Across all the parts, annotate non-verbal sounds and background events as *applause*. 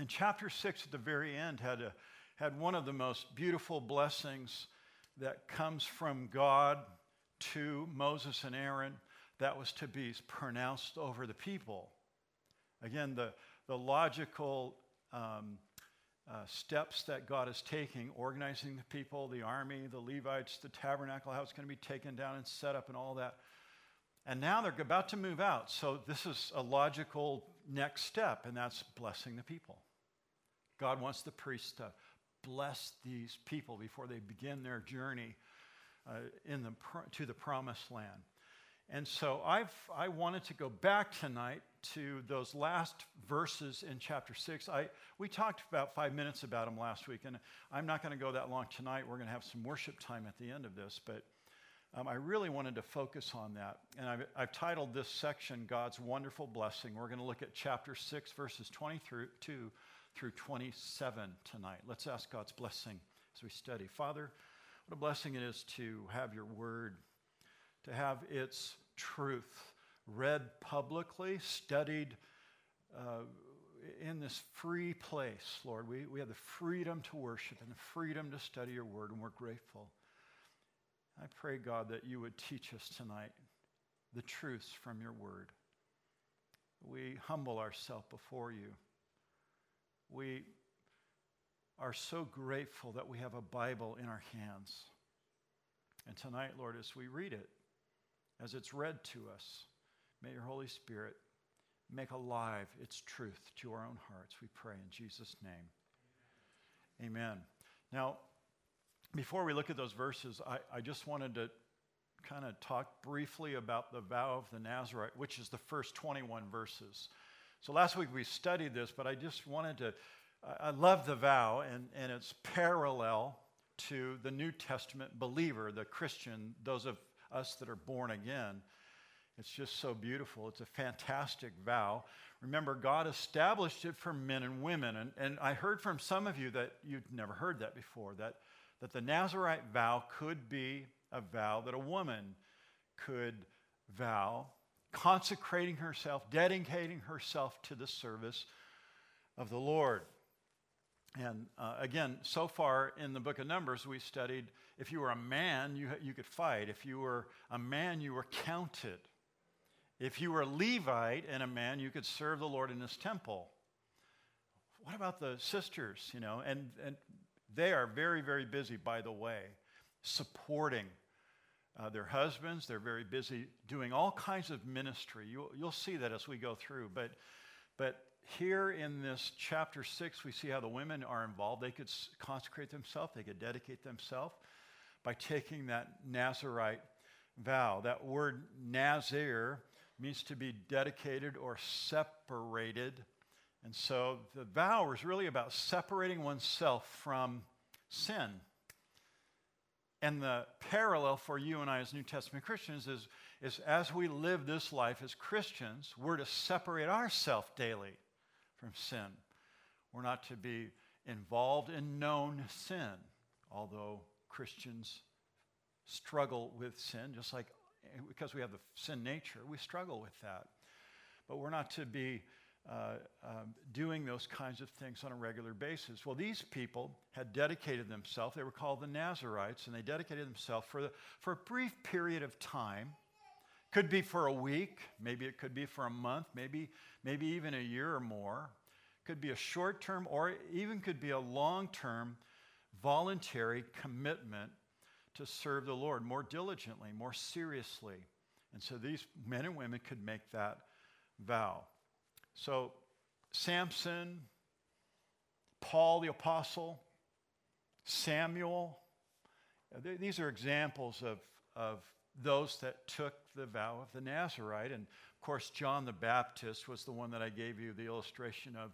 And chapter 6 at the very end had, a, had one of the most beautiful blessings that comes from God to Moses and Aaron that was to be pronounced over the people. Again, the, the logical um, uh, steps that God is taking, organizing the people, the army, the Levites, the tabernacle, how it's going to be taken down and set up, and all that. And now they're about to move out. So, this is a logical next step, and that's blessing the people. God wants the priests to bless these people before they begin their journey uh, in the, to the promised land. And so I've, I wanted to go back tonight to those last verses in chapter 6. I, we talked about five minutes about them last week, and I'm not going to go that long tonight. We're going to have some worship time at the end of this, but um, I really wanted to focus on that. And I've, I've titled this section God's Wonderful Blessing. We're going to look at chapter 6, verses 22 through 27 tonight. Let's ask God's blessing as we study. Father, what a blessing it is to have your word to have its truth read publicly, studied uh, in this free place, Lord. We, we have the freedom to worship and the freedom to study your word, and we're grateful. I pray, God, that you would teach us tonight the truths from your word. We humble ourselves before you. We are so grateful that we have a Bible in our hands. And tonight, Lord, as we read it, as it's read to us. May your Holy Spirit make alive its truth to our own hearts, we pray in Jesus' name. Amen. Now, before we look at those verses, I, I just wanted to kind of talk briefly about the vow of the Nazarite, which is the first 21 verses. So last week we studied this, but I just wanted to, I love the vow, and, and it's parallel to the New Testament believer, the Christian, those of us that are born again. It's just so beautiful. It's a fantastic vow. Remember, God established it for men and women. And, and I heard from some of you that you'd never heard that before, that, that the Nazarite vow could be a vow that a woman could vow, consecrating herself, dedicating herself to the service of the Lord. And uh, again, so far in the book of Numbers, we studied if you were a man, you, you could fight. If you were a man, you were counted. If you were a Levite and a man, you could serve the Lord in his temple. What about the sisters, you know? And, and they are very, very busy, by the way, supporting uh, their husbands. They're very busy doing all kinds of ministry. You'll, you'll see that as we go through. But, but here in this chapter 6, we see how the women are involved. They could consecrate themselves, they could dedicate themselves by taking that Nazarite vow. That word Nazir means to be dedicated or separated. And so the vow is really about separating oneself from sin. And the parallel for you and I as New Testament Christians is, is as we live this life as Christians, we're to separate ourselves daily from sin. We're not to be involved in known sin, although Christians struggle with sin, just like eh, because we have the sin nature, we struggle with that. But we're not to be uh, um, doing those kinds of things on a regular basis. Well, these people had dedicated themselves. They were called the Nazarites, and they dedicated themselves for, the, for a brief period of time. Could be for a week, maybe it could be for a month, maybe, maybe even a year or more. Could be a short term, or even could be a long term voluntary commitment to serve the Lord more diligently, more seriously. And so these men and women could make that vow. So Samson, Paul the Apostle, Samuel, these are examples of, of those that took the vow of the Nazarite. And of course, John the Baptist was the one that I gave you the illustration of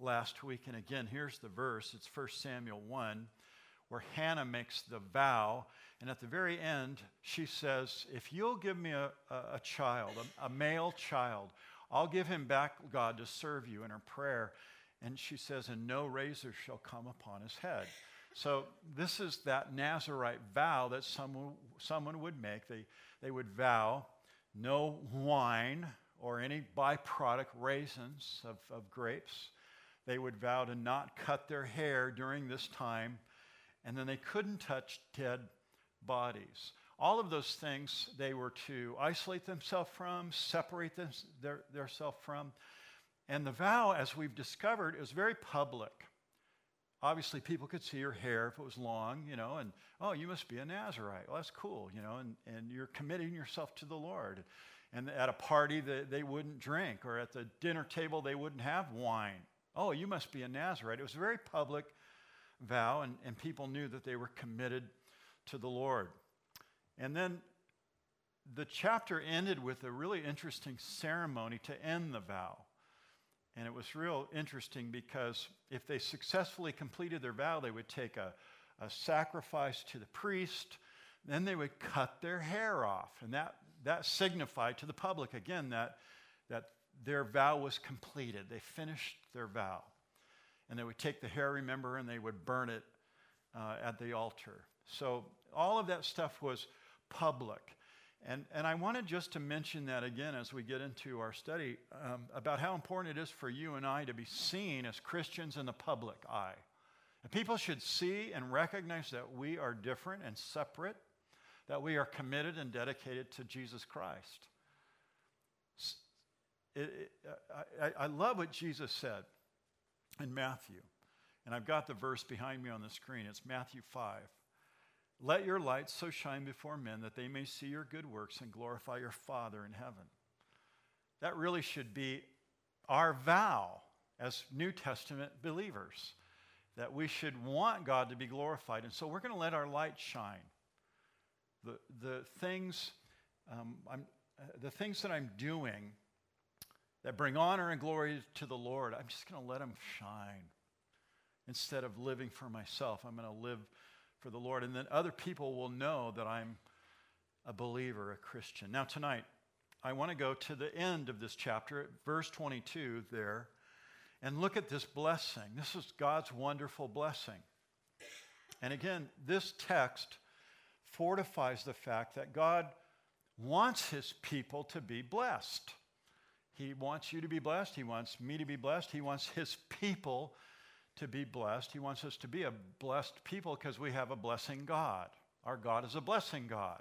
last week. And again, here's the verse it's 1 Samuel 1 where Hannah makes the vow. And at the very end, she says, If you'll give me a, a, a child, a, a male child, I'll give him back, God, to serve you in her prayer. And she says, And no razor shall come upon his head. So this is that Nazarite vow that someone, someone would make. They, they would vow no wine or any byproduct raisins of, of grapes. They would vow to not cut their hair during this time, and then they couldn't touch dead bodies. All of those things they were to isolate themselves from, separate them, their, their self from. And the vow, as we've discovered, is very public. Obviously, people could see your hair if it was long, you know, and, oh, you must be a Nazarite. Well, that's cool, you know, and, and you're committing yourself to the Lord. And at a party, they, they wouldn't drink, or at the dinner table, they wouldn't have wine. Oh, you must be a Nazarite. It was a very public vow, and, and people knew that they were committed to the Lord. And then the chapter ended with a really interesting ceremony to end the vow. And it was real interesting because if they successfully completed their vow, they would take a, a sacrifice to the priest, then they would cut their hair off. And that, that signified to the public, again, that, that their vow was completed. They finished their vow. And they would take the hair, remember, and they would burn it uh, at the altar. So all of that stuff was public. And, and I wanted just to mention that again as we get into our study um, about how important it is for you and I to be seen as Christians in the public eye. And people should see and recognize that we are different and separate, that we are committed and dedicated to Jesus Christ. It, it, I, I love what Jesus said in Matthew. And I've got the verse behind me on the screen. It's Matthew 5. Let your light so shine before men that they may see your good works and glorify your Father in heaven. That really should be our vow as New Testament believers, that we should want God to be glorified. And so we're going to let our light shine. The, the, things, um, I'm, uh, the things that I'm doing that bring honor and glory to the Lord, I'm just going to let them shine. Instead of living for myself, I'm going to live for the Lord. And then other people will know that I'm a believer, a Christian. Now, tonight, I want to go to the end of this chapter, verse 22 there, and look at this blessing. This is God's wonderful blessing. And again, this text fortifies the fact that God wants his people to be blessed. He wants you to be blessed. He wants me to be blessed. He wants his people to be blessed. He wants us to be a blessed people because we have a blessing God. Our God is a blessing God.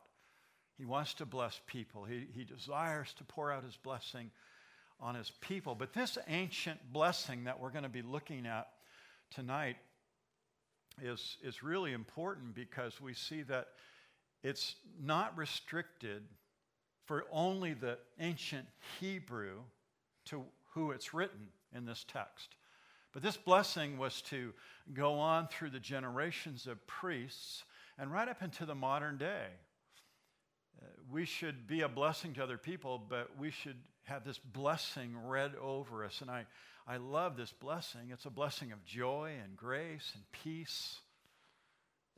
He wants to bless people, he, he desires to pour out his blessing on his people. But this ancient blessing that we're going to be looking at tonight is, is really important because we see that it's not restricted for only the ancient Hebrew to who it's written in this text. But this blessing was to go on through the generations of priests and right up into the modern day. Uh, we should be a blessing to other people, but we should have this blessing read over us. And I, I love this blessing. It's a blessing of joy and grace and peace.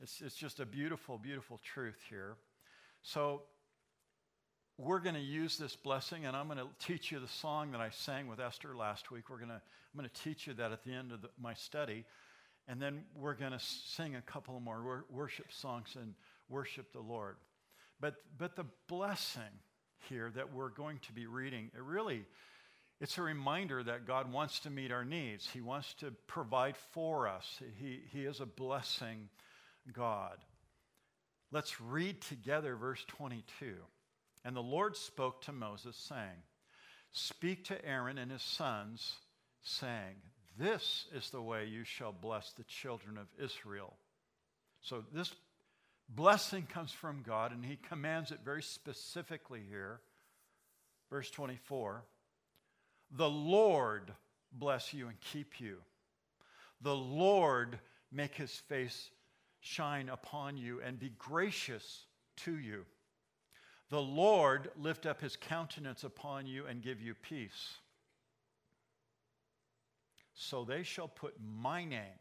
It's, it's just a beautiful, beautiful truth here. So we're going to use this blessing, and I'm going to teach you the song that I sang with Esther last week. We're going to, I'm going to teach you that at the end of the, my study. And then we're going to sing a couple more wor- worship songs and worship the Lord. But, but the blessing here that we're going to be reading, it really, it's a reminder that God wants to meet our needs. He wants to provide for us. He, he is a blessing God. Let's read together verse 22. And the Lord spoke to Moses, saying, Speak to Aaron and his sons, saying, This is the way you shall bless the children of Israel. So this blessing comes from God, and he commands it very specifically here. Verse 24 The Lord bless you and keep you. The Lord make his face shine upon you and be gracious to you. The Lord lift up his countenance upon you and give you peace. So they shall put my name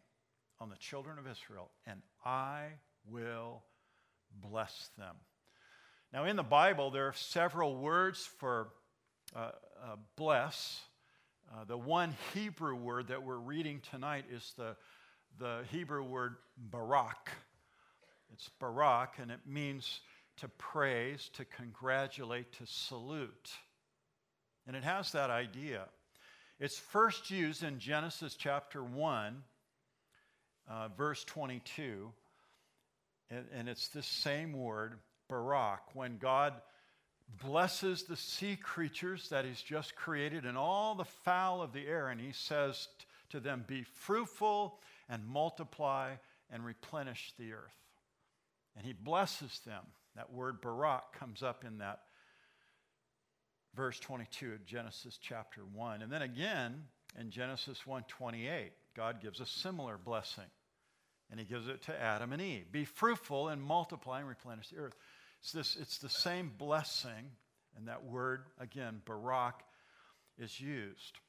on the children of Israel, and I will bless them. Now, in the Bible, there are several words for uh, uh, bless. Uh, the one Hebrew word that we're reading tonight is the, the Hebrew word barak. It's barak, and it means to praise, to congratulate, to salute. And it has that idea. It's first used in Genesis chapter 1, uh, verse 22. And, and it's this same word, Barak, when God blesses the sea creatures that He's just created and all the fowl of the air. And He says to them, Be fruitful and multiply and replenish the earth. And He blesses them. That word Barak comes up in that verse 22 of Genesis chapter 1. And then again in Genesis 1:28, God gives a similar blessing. And he gives it to Adam and Eve. Be fruitful and multiply and replenish the earth. It's, this, it's the same blessing, and that word, again, Barak, is used.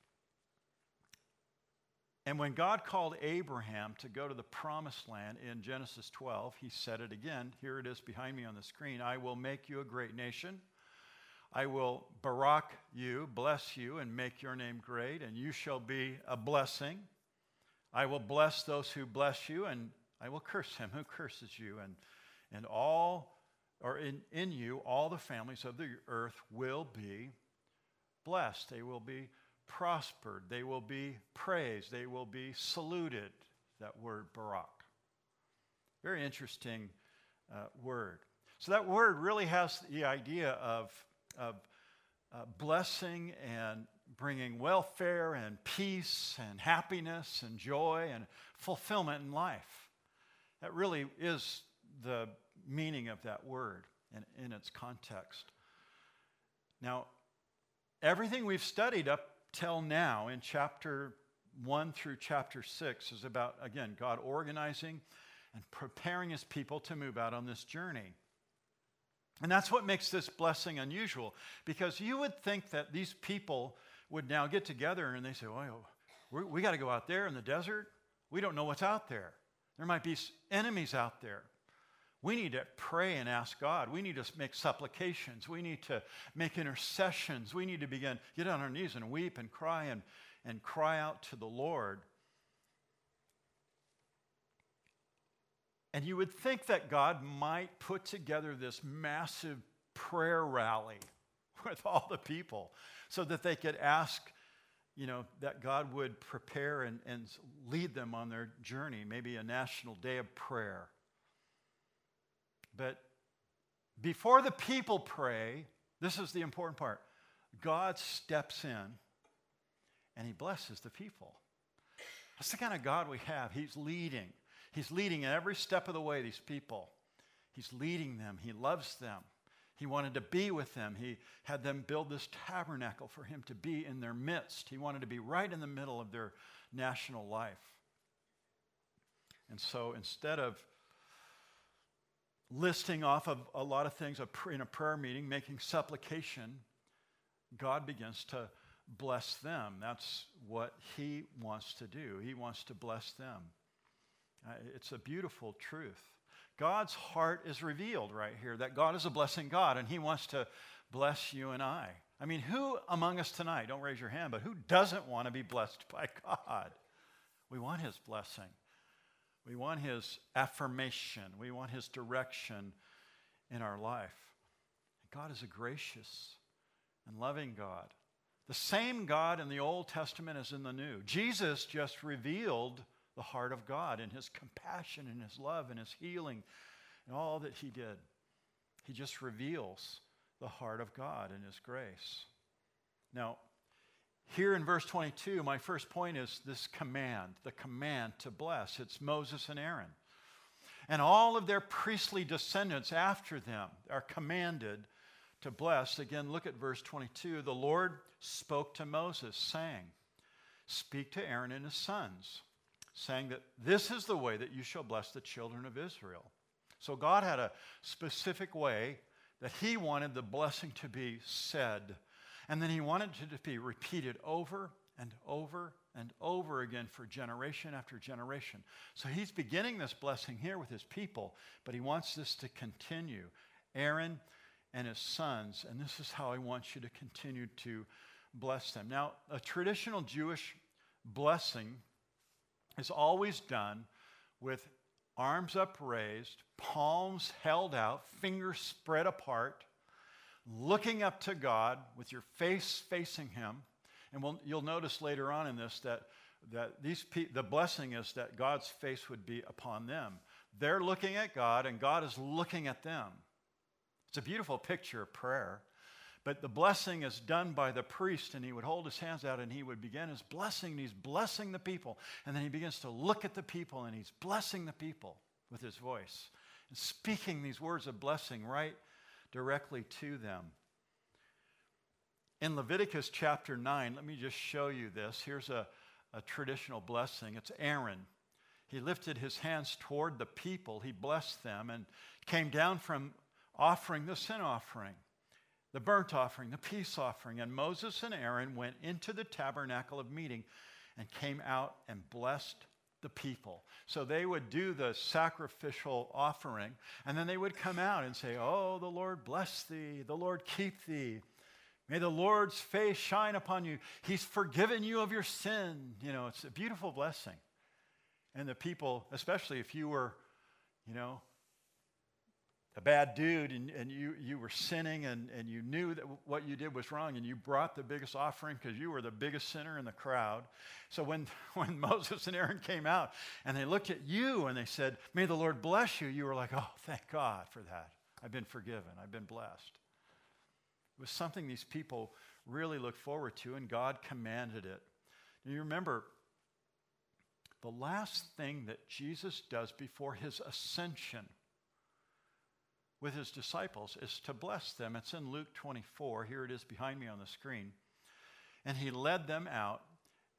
And when God called Abraham to go to the promised land in Genesis 12, he said it again. Here it is behind me on the screen I will make you a great nation. I will barak you, bless you, and make your name great, and you shall be a blessing. I will bless those who bless you, and I will curse him who curses you. And, and all, or in, in you, all the families of the earth will be blessed. They will be prospered. They will be praised. They will be saluted. That word, Barak. Very interesting uh, word. So that word really has the idea of, of uh, blessing and bringing welfare and peace and happiness and joy and fulfillment in life. That really is the meaning of that word in, in its context. Now, everything we've studied up till now in chapter 1 through chapter 6 is about, again, God organizing and preparing his people to move out on this journey. And that's what makes this blessing unusual because you would think that these people would now get together and they say, oh, well, we, we got to go out there in the desert. We don't know what's out there. There might be enemies out there. We need to pray and ask God. We need to make supplications. We need to make intercessions. We need to begin, get on our knees and weep and cry and, and cry out to the Lord. And you would think that God might put together this massive prayer rally *laughs* with all the people so that they could ask, you know, that God would prepare and, and lead them on their journey, maybe a national day of prayer. But before the people pray, this is the important part God steps in and he blesses the people. That's the kind of God we have. He's leading. He's leading every step of the way, these people. He's leading them. He loves them. He wanted to be with them. He had them build this tabernacle for him to be in their midst. He wanted to be right in the middle of their national life. And so instead of listing off of a lot of things in a prayer meeting, making supplication, God begins to bless them. That's what He wants to do. He wants to bless them. Uh, it's a beautiful truth. God's heart is revealed right here that God is a blessing God and He wants to bless you and I. I mean, who among us tonight, don't raise your hand, but who doesn't want to be blessed by *laughs* God? We want His blessing. We want His affirmation. We want His direction in our life. God is a gracious and loving God. The same God in the Old Testament as in the New. Jesus just revealed the heart of God and His compassion and His love and His healing and all that He did. He just reveals the heart of God and His grace. Now, here in verse 22, my first point is this command, the command to bless. It's Moses and Aaron. And all of their priestly descendants after them are commanded to bless. Again, look at verse 22. The Lord spoke to Moses, saying, Speak to Aaron and his sons, saying that this is the way that you shall bless the children of Israel. So God had a specific way that he wanted the blessing to be said and then he wanted it to be repeated over and over and over again for generation after generation. So he's beginning this blessing here with his people, but he wants this to continue. Aaron and his sons, and this is how I want you to continue to bless them. Now, a traditional Jewish blessing is always done with arms upraised, palms held out, fingers spread apart, looking up to God with your face facing Him. And we'll, you'll notice later on in this that, that these pe- the blessing is that God's face would be upon them. They're looking at God, and God is looking at them. It's a beautiful picture of prayer. But the blessing is done by the priest, and he would hold his hands out and he would begin his blessing. And he's blessing the people. And then he begins to look at the people and he's blessing the people with his voice and speaking these words of blessing right directly to them. In Leviticus chapter 9, let me just show you this. Here's a, a traditional blessing. It's Aaron. He lifted his hands toward the people, he blessed them, and came down from offering the sin offering the burnt offering, the peace offering. And Moses and Aaron went into the tabernacle of meeting and came out and blessed the people. So they would do the sacrificial offering, and then they would come out and say, Oh, the Lord bless thee, the Lord keep thee. May the Lord's face shine upon you. He's forgiven you of your sin. You know, it's a beautiful blessing. And the people, especially if you were, you know, a bad dude and, and you, you were sinning and, and you knew that what you did was wrong and you brought the biggest offering because you were the biggest sinner in the crowd. So when, *laughs* when Moses and Aaron came out and they looked at you and they said, May the Lord bless you, you were like, Oh, thank God for that. I've been forgiven, I've been blessed. It was something these people really looked forward to, and God commanded it. You remember, the last thing that Jesus does before his ascension with his disciples is to bless them. It's in Luke 24. Here it is behind me on the screen. And he led them out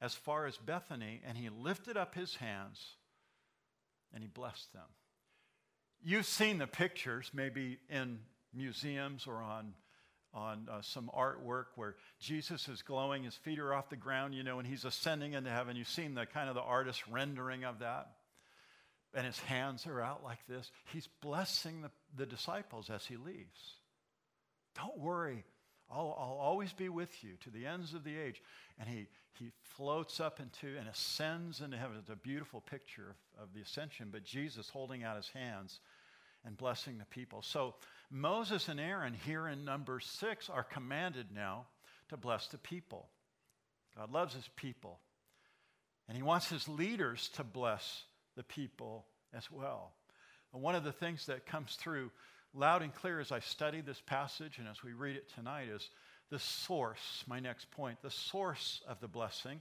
as far as Bethany, and he lifted up his hands and he blessed them. You've seen the pictures, maybe in museums or on, on uh, some artwork where Jesus is glowing, his feet are off the ground, you know, and he's ascending into heaven. You've seen the kind of the artist rendering of that and his hands are out like this. He's blessing the, the disciples as he leaves. Don't worry. I'll, I'll, always be with you to the ends of the age. And he, he floats up into and ascends into heaven. It's a beautiful picture of, of the ascension, but Jesus holding out his hands and blessing the people. So Moses and Aaron here in number six are commanded now to bless the people. God loves his people. And he wants his leaders to bless the people as well. And one of the things that comes through loud and clear as I study this passage and as we read it tonight is the source, my next point, the source of the blessing.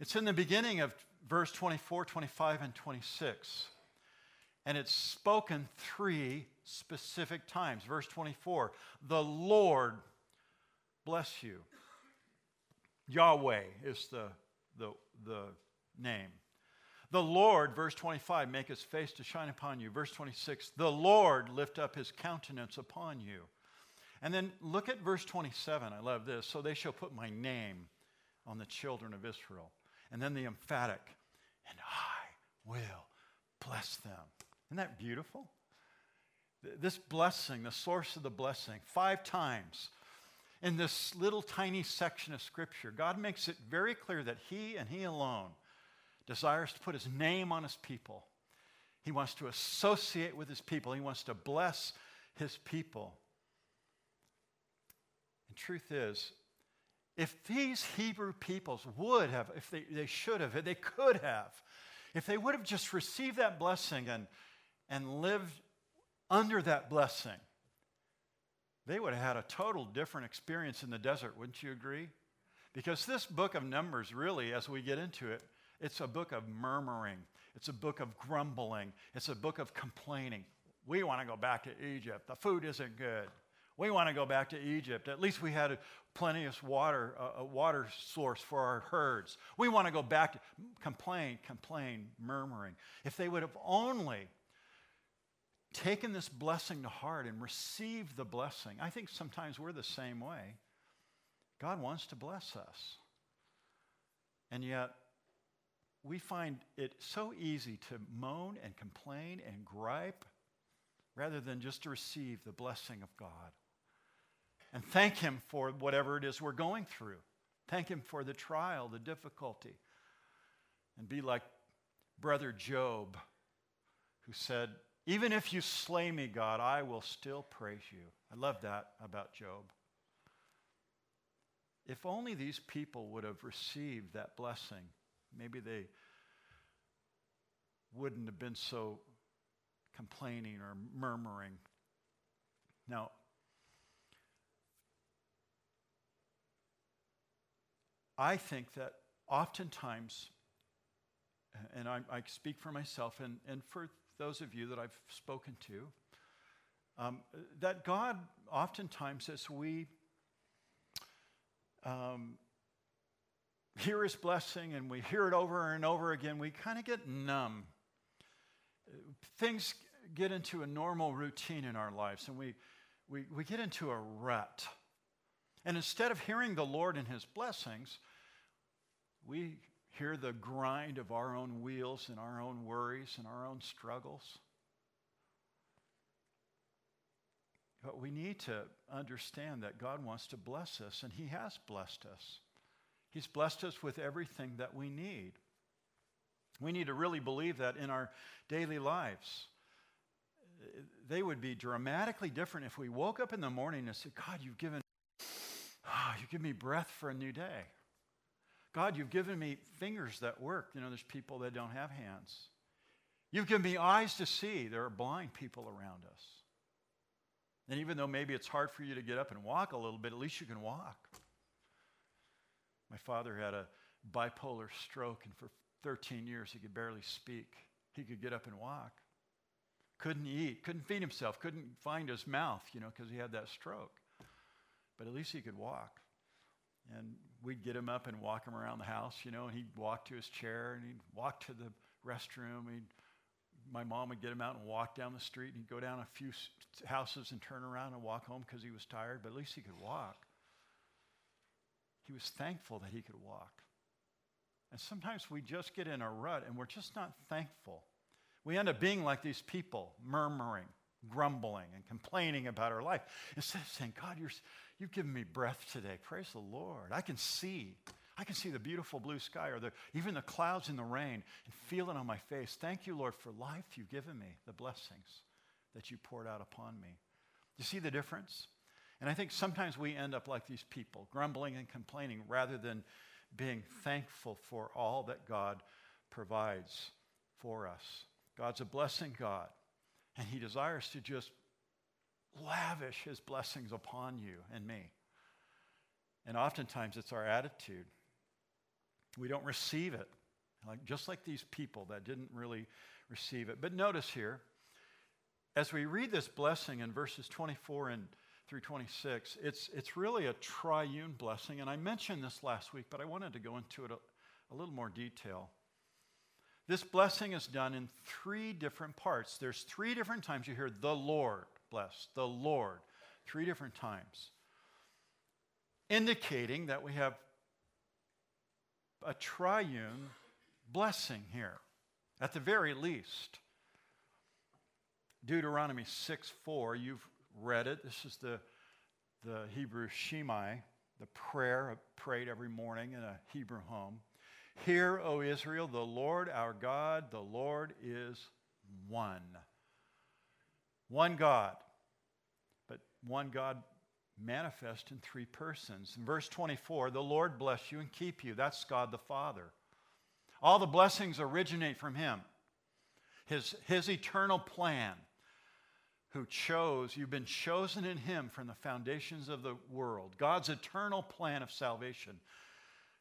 It's in the beginning of verse 24, 25, and 26. And it's spoken three specific times. Verse 24, the Lord bless you. Yahweh is the, the, the name. The Lord, verse 25, make his face to shine upon you. Verse 26, the Lord lift up his countenance upon you. And then look at verse 27. I love this. So they shall put my name on the children of Israel. And then the emphatic, and I will bless them. Isn't that beautiful? This blessing, the source of the blessing, five times in this little tiny section of Scripture, God makes it very clear that He and He alone desires to put his name on his people. He wants to associate with his people. He wants to bless his people. And truth is, if these Hebrew peoples would have, if they, they should have, they could have, if they would have just received that blessing and, and lived under that blessing, they would have had a total different experience in the desert, wouldn't you agree? Because this book of Numbers, really, as we get into it, it's a book of murmuring, it's a book of grumbling, it's a book of complaining. We want to go back to Egypt. The food isn't good. We want to go back to Egypt. At least we had a plenteous water, a, water source for our herds. We want to go back to complain, complain, murmuring. If they would have only taken this blessing to heart and received the blessing, I think sometimes we're the same way. God wants to bless us. And yet, we find it so easy to moan and complain and gripe rather than just to receive the blessing of God and thank Him for whatever it is we're going through. Thank Him for the trial, the difficulty, and be like Brother Job, who said, Even if you slay me, God, I will still praise you. I love that about Job. if only these people would have received that blessing, maybe they wouldn't have been so complaining or murmuring. Now, I think that oftentimes, and I, I, speak for myself and, and for those of you that I've spoken to, um, that God oftentimes, as we um, hear His blessing and we hear it over and over again, we kind of get numb. Things get into a normal routine in our lives and we, we, we get into a rut. And instead of hearing the Lord and His blessings, we hear the grind of our own wheels and our own worries and our own struggles. But we need to understand that God wants to bless us, and He has blessed us. He's blessed us with everything that we need. We need to really believe that in our daily lives. They would be dramatically different if we woke up in the morning and said, God, you've given, ah, oh, you give me breath for a new day. God, you've given me fingers that work. You know, there's people that don't have hands. You've given me eyes to see. There are blind people around us. And even though maybe it's hard for you to get up and walk a little bit, at least you can walk. My father had a bipolar stroke, and for 13 years he could barely speak. He could get up and walk. Couldn't eat, couldn't feed himself, couldn't find his mouth, you know, because he had that stroke. But at least he could walk. And we'd get him up and walk him around the house, you know, and he'd walk to his chair and he'd walk to the restroom. He'd, my mom would get him out and walk down the street and he'd go down a few houses and turn around and walk home because he was tired, but at least he could walk. He was thankful that he could walk. And sometimes we just get in a rut and we're just not thankful. We end up being like these people, murmuring, grumbling, and complaining about our life. Instead of saying, God, you're, you've given me breath today. Praise the Lord. I can see. I can see the beautiful blue sky or the, even the clouds in the rain and feel it on my face. Thank you, Lord, for life you've given me, the blessings that you poured out upon me. You see the difference? And I think sometimes we end up like these people, grumbling and complaining rather than being thankful for all that God provides for us. God's a blessing God, and He desires to just lavish His blessings upon you and me. And oftentimes it's our attitude. We don't receive it, like, just like these people that didn't really receive it. But notice here, as we read this blessing in verses 24 and through 26, it's, it's really a triune blessing. And I mentioned this last week, but I wanted to go into it a, a little more detail. This blessing is done in three different parts. There's three different times you hear the Lord bless, the Lord, three different times, indicating that we have a triune blessing here, at the very least. Deuteronomy 6 4, you've read it. This is the, the Hebrew Shema, the prayer prayed every morning in a Hebrew home. Hear, O Israel, the Lord our God, the Lord is one. One God, but one God manifest in three persons. In verse 24, the Lord bless you and keep you. That's God the Father. All the blessings originate from Him. His, his eternal plan who chose, you've been chosen in him from the foundations of the world. God's eternal plan of salvation.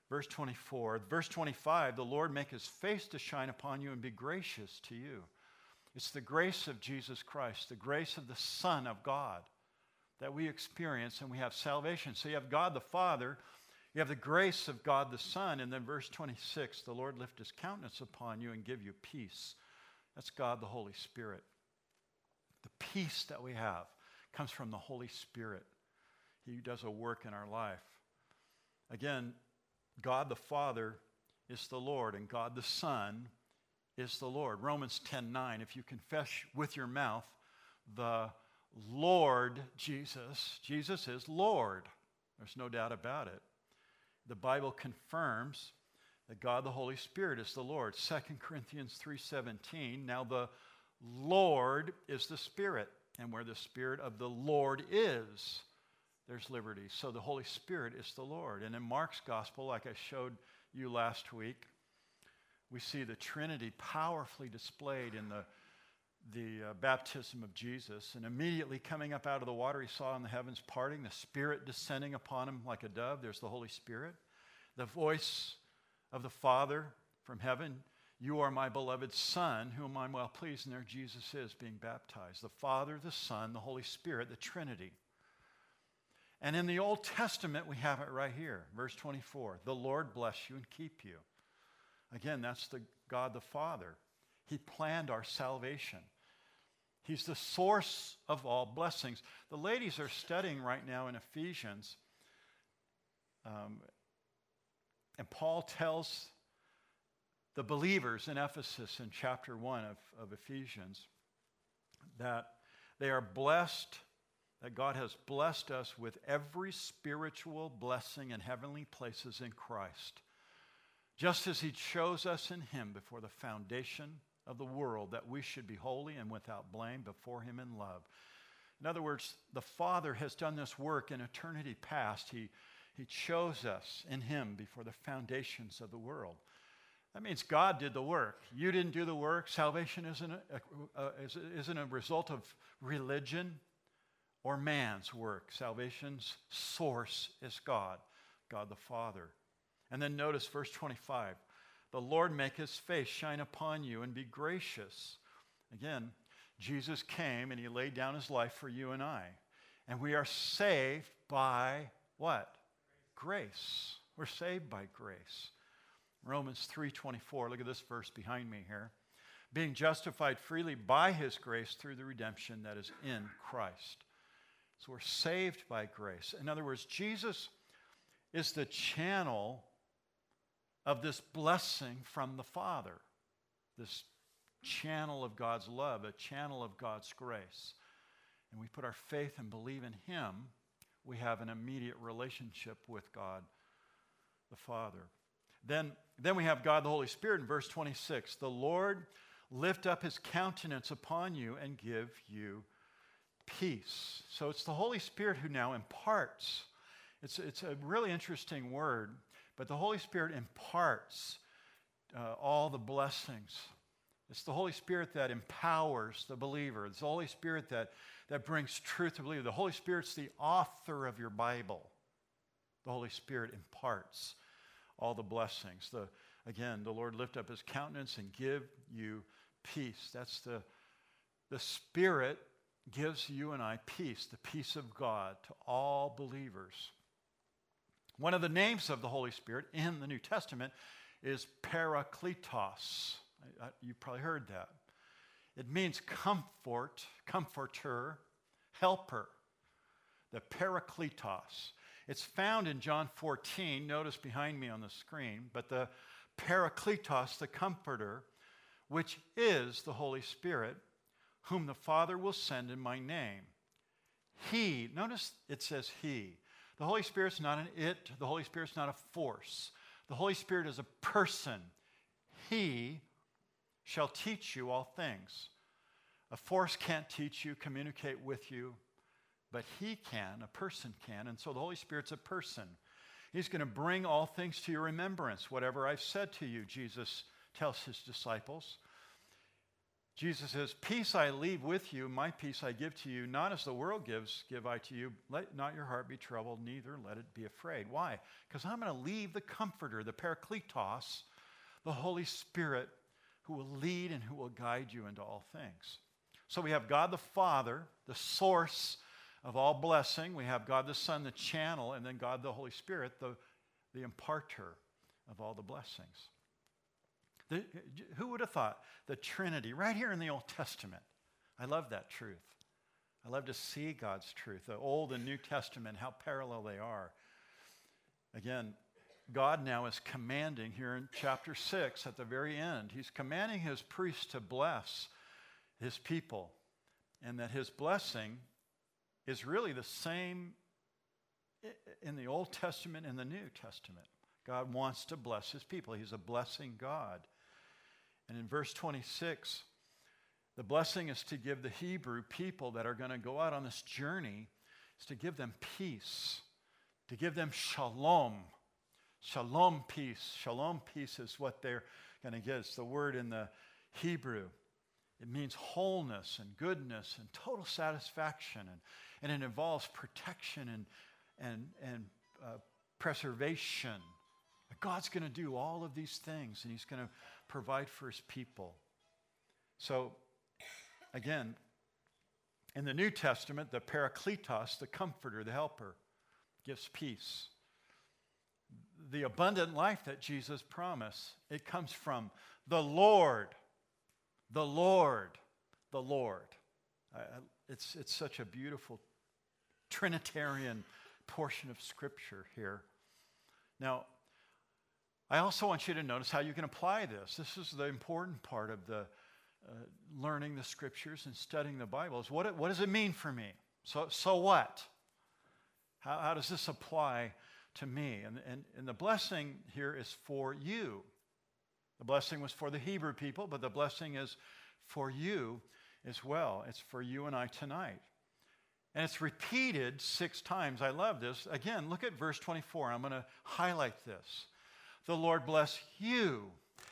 Verse 24, verse 25, the Lord make his face to shine upon you and be gracious to you. It's the grace of Jesus Christ, the grace of the Son of God that we experience and we have salvation. So you have God the Father, you have the grace of God the Son, and then verse 26, the Lord lift his countenance upon you and give you peace. That's God the Holy Spirit. The peace that we have comes from the Holy Spirit. He does a work in our life. Again, God the Father is the Lord, and God the Son is the Lord. Romans 10 9, if you confess with your mouth the Lord Jesus, Jesus is Lord. There's no doubt about it. The Bible confirms that God the Holy Spirit is the Lord. 2 Corinthians 3:17, now the Lord is the Spirit, and where the Spirit of the Lord is, there's liberty. So the Holy Spirit is the Lord. And in Mark's gospel, like I showed you last week, we see the Trinity powerfully displayed in the, the uh, baptism of Jesus. And immediately coming up out of the water, he saw in the heavens parting, the Spirit descending upon him like a dove. There's the Holy Spirit. The voice of the Father from heaven You are my beloved Son, whom I'm well pleased. And there Jesus is being baptized. The Father, the Son, the Holy Spirit, the Trinity. And in the Old Testament, we have it right here, verse 24 The Lord bless you and keep you. Again, that's the God the Father. He planned our salvation. He's the source of all blessings. The ladies are studying right now in Ephesians. Um, and Paul tells the believers in Ephesus in chapter 1 of, of Ephesians that they are blessed, that God has blessed us with every spiritual blessing in heavenly places in Christ, just as He chose us in Him before the foundation of the world, that we should be holy and without blame before Him in love. In other words, the Father has done this work in eternity past. He, he chose us in Him before the foundations of the world. That means God did the work. You didn't do the work. Salvation isn't a, a, isn't a result of religion or man's work. Salvation's source is God, God the Father. And then notice verse 25 The Lord make his face shine upon you and be gracious. Again, Jesus came and he laid down his life for you and I. And we are saved by what? Grace. We're saved by grace. Romans 3:24. Look at this verse behind me here. Being justified freely by his grace through the redemption that is in Christ. So we're saved by grace. In other words, Jesus is the channel of this blessing from the Father. This channel of God's love, a channel of God's grace. And we put our faith and believe in him, we have an immediate relationship with God the Father. Then, then we have God the Holy Spirit in verse 26. The Lord lift up his countenance upon you and give you peace. So it's the Holy Spirit who now imparts. It's, it's a really interesting word, but the Holy Spirit imparts uh, all the blessings. It's the Holy Spirit that empowers the believer. It's the Holy Spirit that, that brings truth to believer. The Holy Spirit's the author of your Bible. The Holy Spirit imparts all the blessings. The, again, the Lord lift up his countenance and give you peace. That's the, the Spirit gives you and I peace, the peace of God to all believers. One of the names of the Holy Spirit in the New Testament is Parakletos. You probably heard that. It means comfort, comforter, helper. The Parakletos. It's found in John 14, notice behind me on the screen, but the Parakletos, the Comforter, which is the Holy Spirit, whom the Father will send in my name. He, notice it says He. The Holy Spirit's not an it, the Holy Spirit's not a force. The Holy Spirit is a person. He shall teach you all things. A force can't teach you, communicate with you, but he can, a person can. And so the Holy Spirit's a person. He's going to bring all things to your remembrance, whatever I've said to you, Jesus tells his disciples. Jesus says, Peace I leave with you, my peace I give to you, not as the world gives, give I to you. Let not your heart be troubled, neither let it be afraid. Why? Because I'm going to leave the Comforter, the Parakletos, the Holy Spirit, who will lead and who will guide you into all things. So we have God the Father, the source of all blessing. We have God the Son, the channel, and then God the Holy Spirit, the, the imparter of all the blessings. The, who would have thought the Trinity, right here in the Old Testament? I love that truth. I love to see God's truth, the Old and New Testament, how parallel they are. Again, God now is commanding here in chapter 6 at the very end, He's commanding His priests to bless His people, and that His blessing is really the same in the Old Testament and the New Testament. God wants to bless his people. He's a blessing God. And in verse 26, the blessing is to give the Hebrew people that are going to go out on this journey is to give them peace, to give them shalom. Shalom peace. Shalom peace is what they're going to get. It's the word in the Hebrew. It means wholeness and goodness and total satisfaction. And, and it involves protection and, and, and uh, preservation. God's going to do all of these things and He's going to provide for His people. So, again, in the New Testament, the Parakletos, the comforter, the helper, gives peace. The abundant life that Jesus promised, it comes from the Lord, the Lord, the Lord. it's, it's such a beautiful Trinitarian portion of Scripture here. Now, I also want you to notice how you can apply this. This is the important part of the uh, learning the scriptures and studying the Bible. Is what, it, what does it mean for me? So, so what? How, how does this apply to me? And, and, and the blessing here is for you. The blessing was for the Hebrew people, but the blessing is for you as well. It's for you and I tonight. And it's repeated six times. I love this. Again, look at verse 24. I'm going to highlight this. The Lord bless you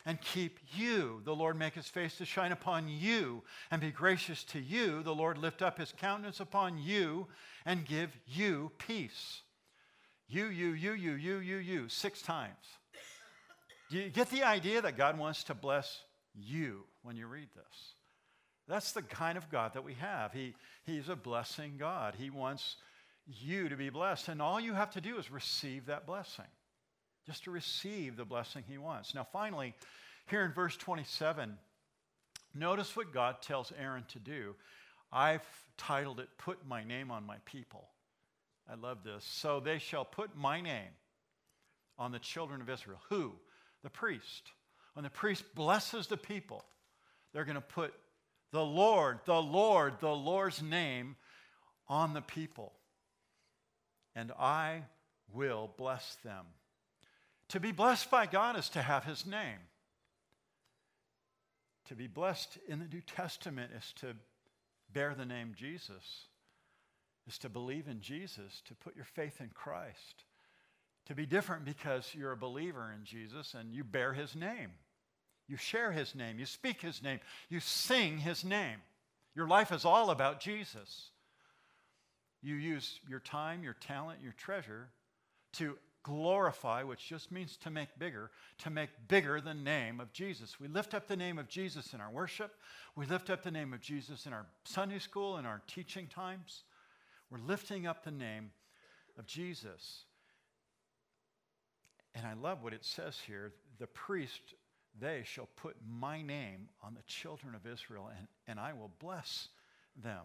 and keep you. The Lord make his face to shine upon you and be gracious to you. The Lord lift up his countenance upon you and give you peace. You, you, you, you, you, you, you, six times. You get the idea that God wants to bless you when you read this? That's the kind of God that we have. He, he's a blessing God. He wants you to be blessed. And all you have to do is receive that blessing just to receive the blessing he wants. Now, finally, here in verse 27, notice what God tells Aaron to do. I've titled it, Put My Name on My People. I love this. So they shall put my name on the children of Israel. Who? The priest. When the priest blesses the people, they're going to put the Lord, the Lord, the Lord's name on the people. And I will bless them. To be blessed by God is to have his name. To be blessed in the New Testament is to bear the name Jesus, is to believe in Jesus, to put your faith in Christ. To be different because you're a believer in Jesus and you bear his name. You share his name, you speak his name, you sing his name. Your life is all about Jesus. You use your time, your talent, your treasure to glorify, which just means to make bigger, to make bigger the name of Jesus. We lift up the name of Jesus in our worship. We lift up the name of Jesus in our Sunday school, in our teaching times. We're lifting up the name of Jesus. And I love what it says here the priest, they shall put my name on the children of Israel, and, and I will bless them.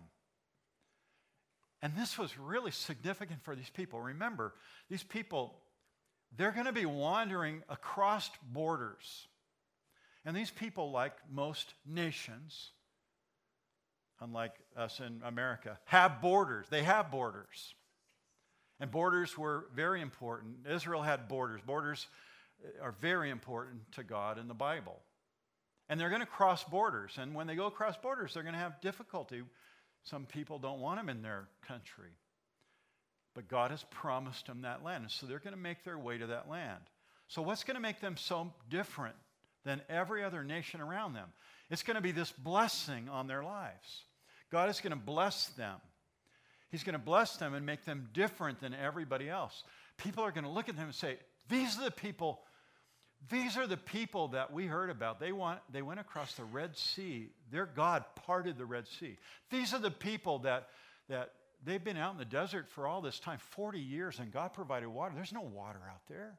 And this was really significant for these people. Remember, these people they're going to be wandering across borders. And these people, like most nations, unlike us in America, have borders. They have borders. And borders were very important. Israel had borders. Borders are very important to God in the Bible. And they're going to cross borders. And when they go across borders, they're going to have difficulty. Some people don't want them in their country. But God has promised them that land. And so they're going to make their way to that land. So, what's going to make them so different than every other nation around them? It's going to be this blessing on their lives. God is going to bless them. He's going to bless them and make them different than everybody else. People are going to look at them and say, These are the people. These are the people that we heard about. They, want, they went across the Red Sea. Their God parted the Red Sea. These are the people that, that they've been out in the desert for all this time 40 years and God provided water. There's no water out there.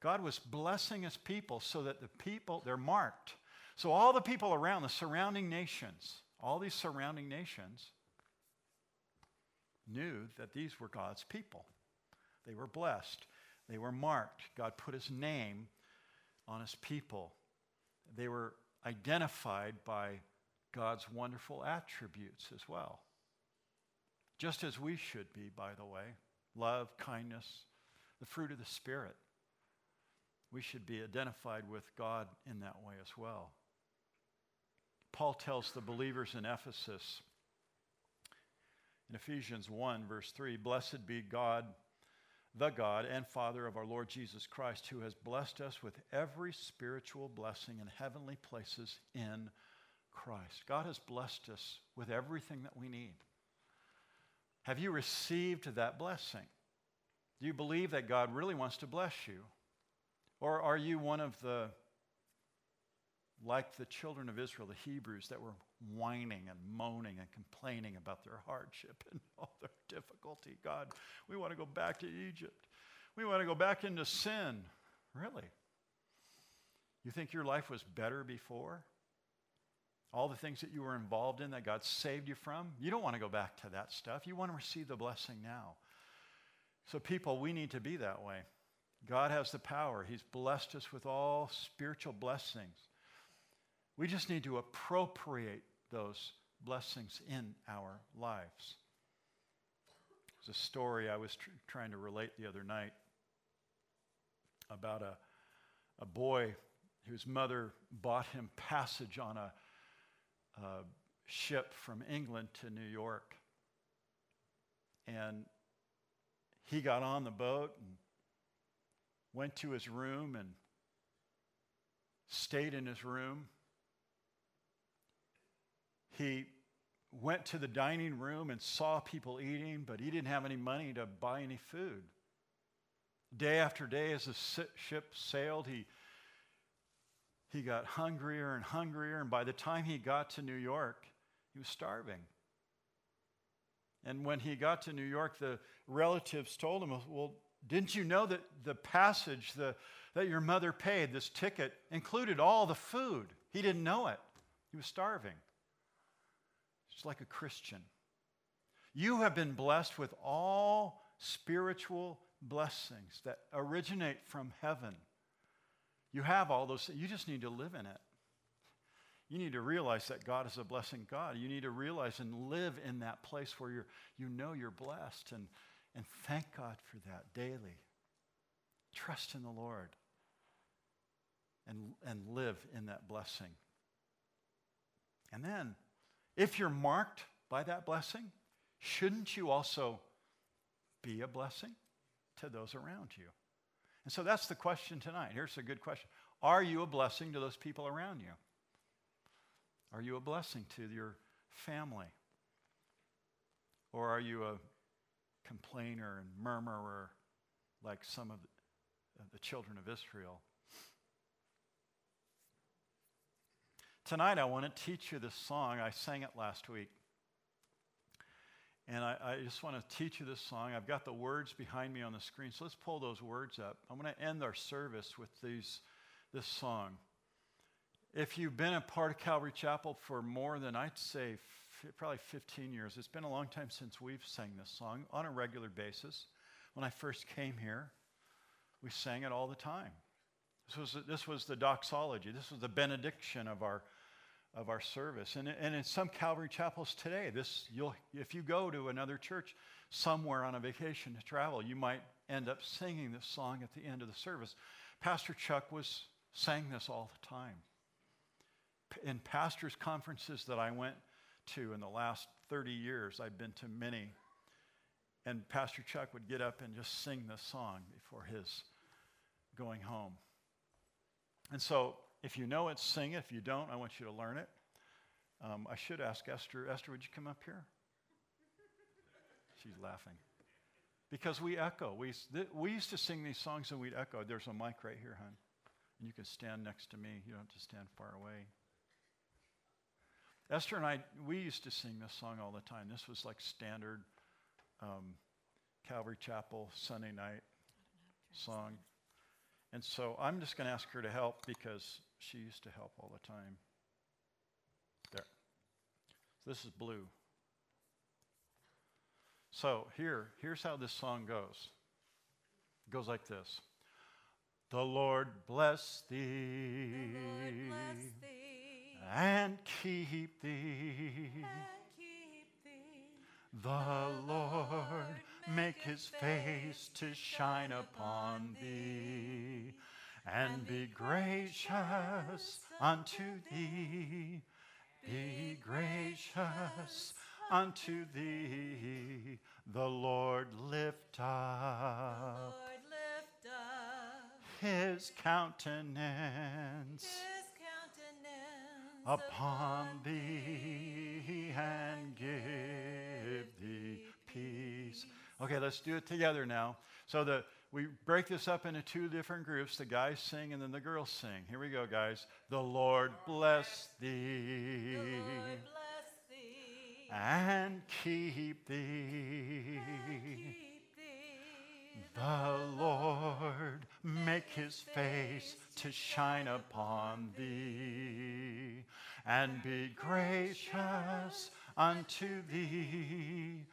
God was blessing his people so that the people, they're marked. So all the people around, the surrounding nations, all these surrounding nations knew that these were God's people. They were blessed. They were marked. God put his name on his people. They were identified by God's wonderful attributes as well just as we should be, by the way love, kindness, the fruit of the Spirit. We should be identified with God in that way as well. Paul tells the believers in Ephesus In Ephesians 1, verse 3, blessed be God, the God and Father of our Lord Jesus Christ, who has blessed us with every spiritual blessing in heavenly places in Christ. God has blessed us with everything that we need. Have you received that blessing? Do you believe that God really wants to bless you? Or are you one of the, like the children of Israel, the Hebrews, that were whining and moaning and complaining about their hardship *laughs* and all their difficulty? God, we want to go back to Egypt. We want to go back into sin. Really? You think your life was better before? all the things that you were involved in that God saved you from, you don't want to go back to that stuff. You want to receive the blessing now. So, people, we need to be that way. God has the power, He's blessed us with all spiritual blessings. We just need to appropriate those blessings in our lives. There's a story I was tr- trying to relate the other night about a, a boy whose mother bought him passage on a uh, ship from England to New York. And he got on the boat and went to his room and stayed in his room. He went to the dining room and saw people eating, but he didn't have any money to buy any food. Day after day, as the ship sailed, he he got hungrier and hungrier, and by the time he got to New York, he was starving. And when he got to New York, the relatives told him, Well, didn't you know that the passage the, that your mother paid, this ticket, included all the food? He didn't know it. He was starving. It's like a Christian. You have been blessed with all spiritual blessings that originate from heaven. You have all those things. You just need to live in it. You need to realize that God is a blessing God. You need to realize and live in that place where you're, you know you're blessed and, and thank God for that daily. Trust in the Lord and, and live in that blessing. And then, if you're marked by that blessing, shouldn't you also be a blessing to those around you? And so that's the question tonight. Here's a good question Are you a blessing to those people around you? Are you a blessing to your family? Or are you a complainer and murmurer like some of the, children of Israel? Tonight, I want to teach you this song. I sang it last week. And I, I, just want to teach you this song. I've got the words behind me on the screen, so let's pull those words up. I'm going to end our service with these, this song. If you've been a part of Calvary Chapel for more than, I'd say, f- probably 15 years, it's been a long time since we've sang this song on a regular basis. When I first came here, we sang it all the time. This was, this was the doxology, this was the benediction of our of our service. And, and in some Calvary chapels today, this you'll if you go to another church somewhere on a vacation to travel, you might end up singing this song at the end of the service. Pastor Chuck was sang this all the time. In pastors' conferences that I went to in the last 30 years, I've been to many. And Pastor Chuck would get up and just sing this song before his going home. And so if you know it, sing it. If you don't, I want you to learn it. Um, I should ask Esther. Esther, would you come up here? She's laughing. Because we echo. We, th- we used to sing these songs and we'd echo. There's a mic right here, hon. And you can stand next to me. You don't have to stand far away. Esther and I, we used to sing this song all the time. This was like standard um, Calvary Chapel Sunday night song. And so I'm just going to ask her to help because she used to help all the time. There. This is blue. So here, here's how this song goes. It goes like this. The Lord bless thee, Lord bless thee and keep thee. and keep thee. The Lord make his face to shine upon thee and be gracious unto thee. Be gracious unto thee, the Lord lift up Lord, lift up his countenance his countenance upon thee and give thee peace. Okay, let's do it together now. So the we break this up into two different groups. The guys sing and then the girls sing. Here we go, guys. The Lord bless thee The Lord bless thee. and keep thee. Keep thee. The Lord make his face to shine upon thee and be gracious unto thee.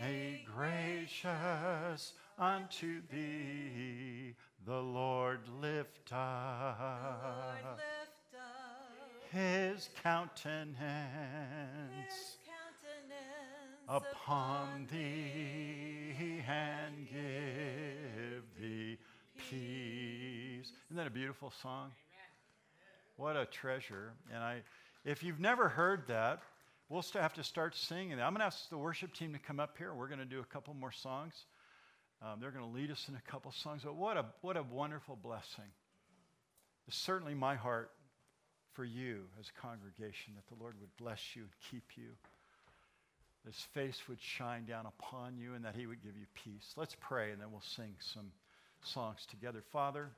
Be gracious unto thee. The Lord lift up lift up his countenance his countenance upon thee and give thee peace. Isn't that a beautiful song? What a treasure. And I, if you've never heard that, we'll have to start singing. I'm going to ask the worship team to come up here. We're going to do a couple more songs. Um, they're going to lead us in a couple songs. But what a, what a wonderful blessing. It's certainly my heart for you as a congregation that the Lord would bless you and keep you his face would shine down upon you and that he would give you peace. Let's pray and then we'll sing some songs together. Father,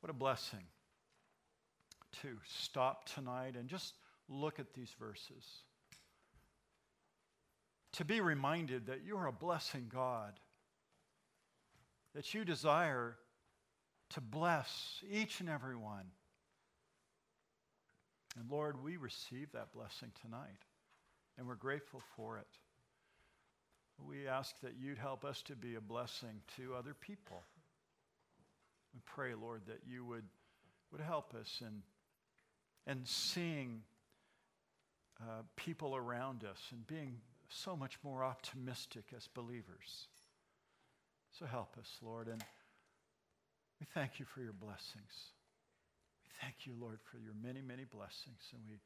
what a blessing to stop tonight and just look at these verses. To be reminded that you are a blessing God, that you desire to bless each and every one. And Lord, we receive that blessing tonight and we're grateful for it. We ask that you'd help us to be a blessing to other people. We pray, Lord, that you would, would help us in, in seeing uh, people around us and being so much more optimistic as believers. So help us, Lord, and we thank you for your blessings. We thank you, Lord, for your many, many blessings, and we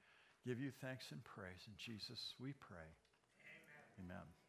give you thanks and praise. In Jesus, we pray. Amen. Amen.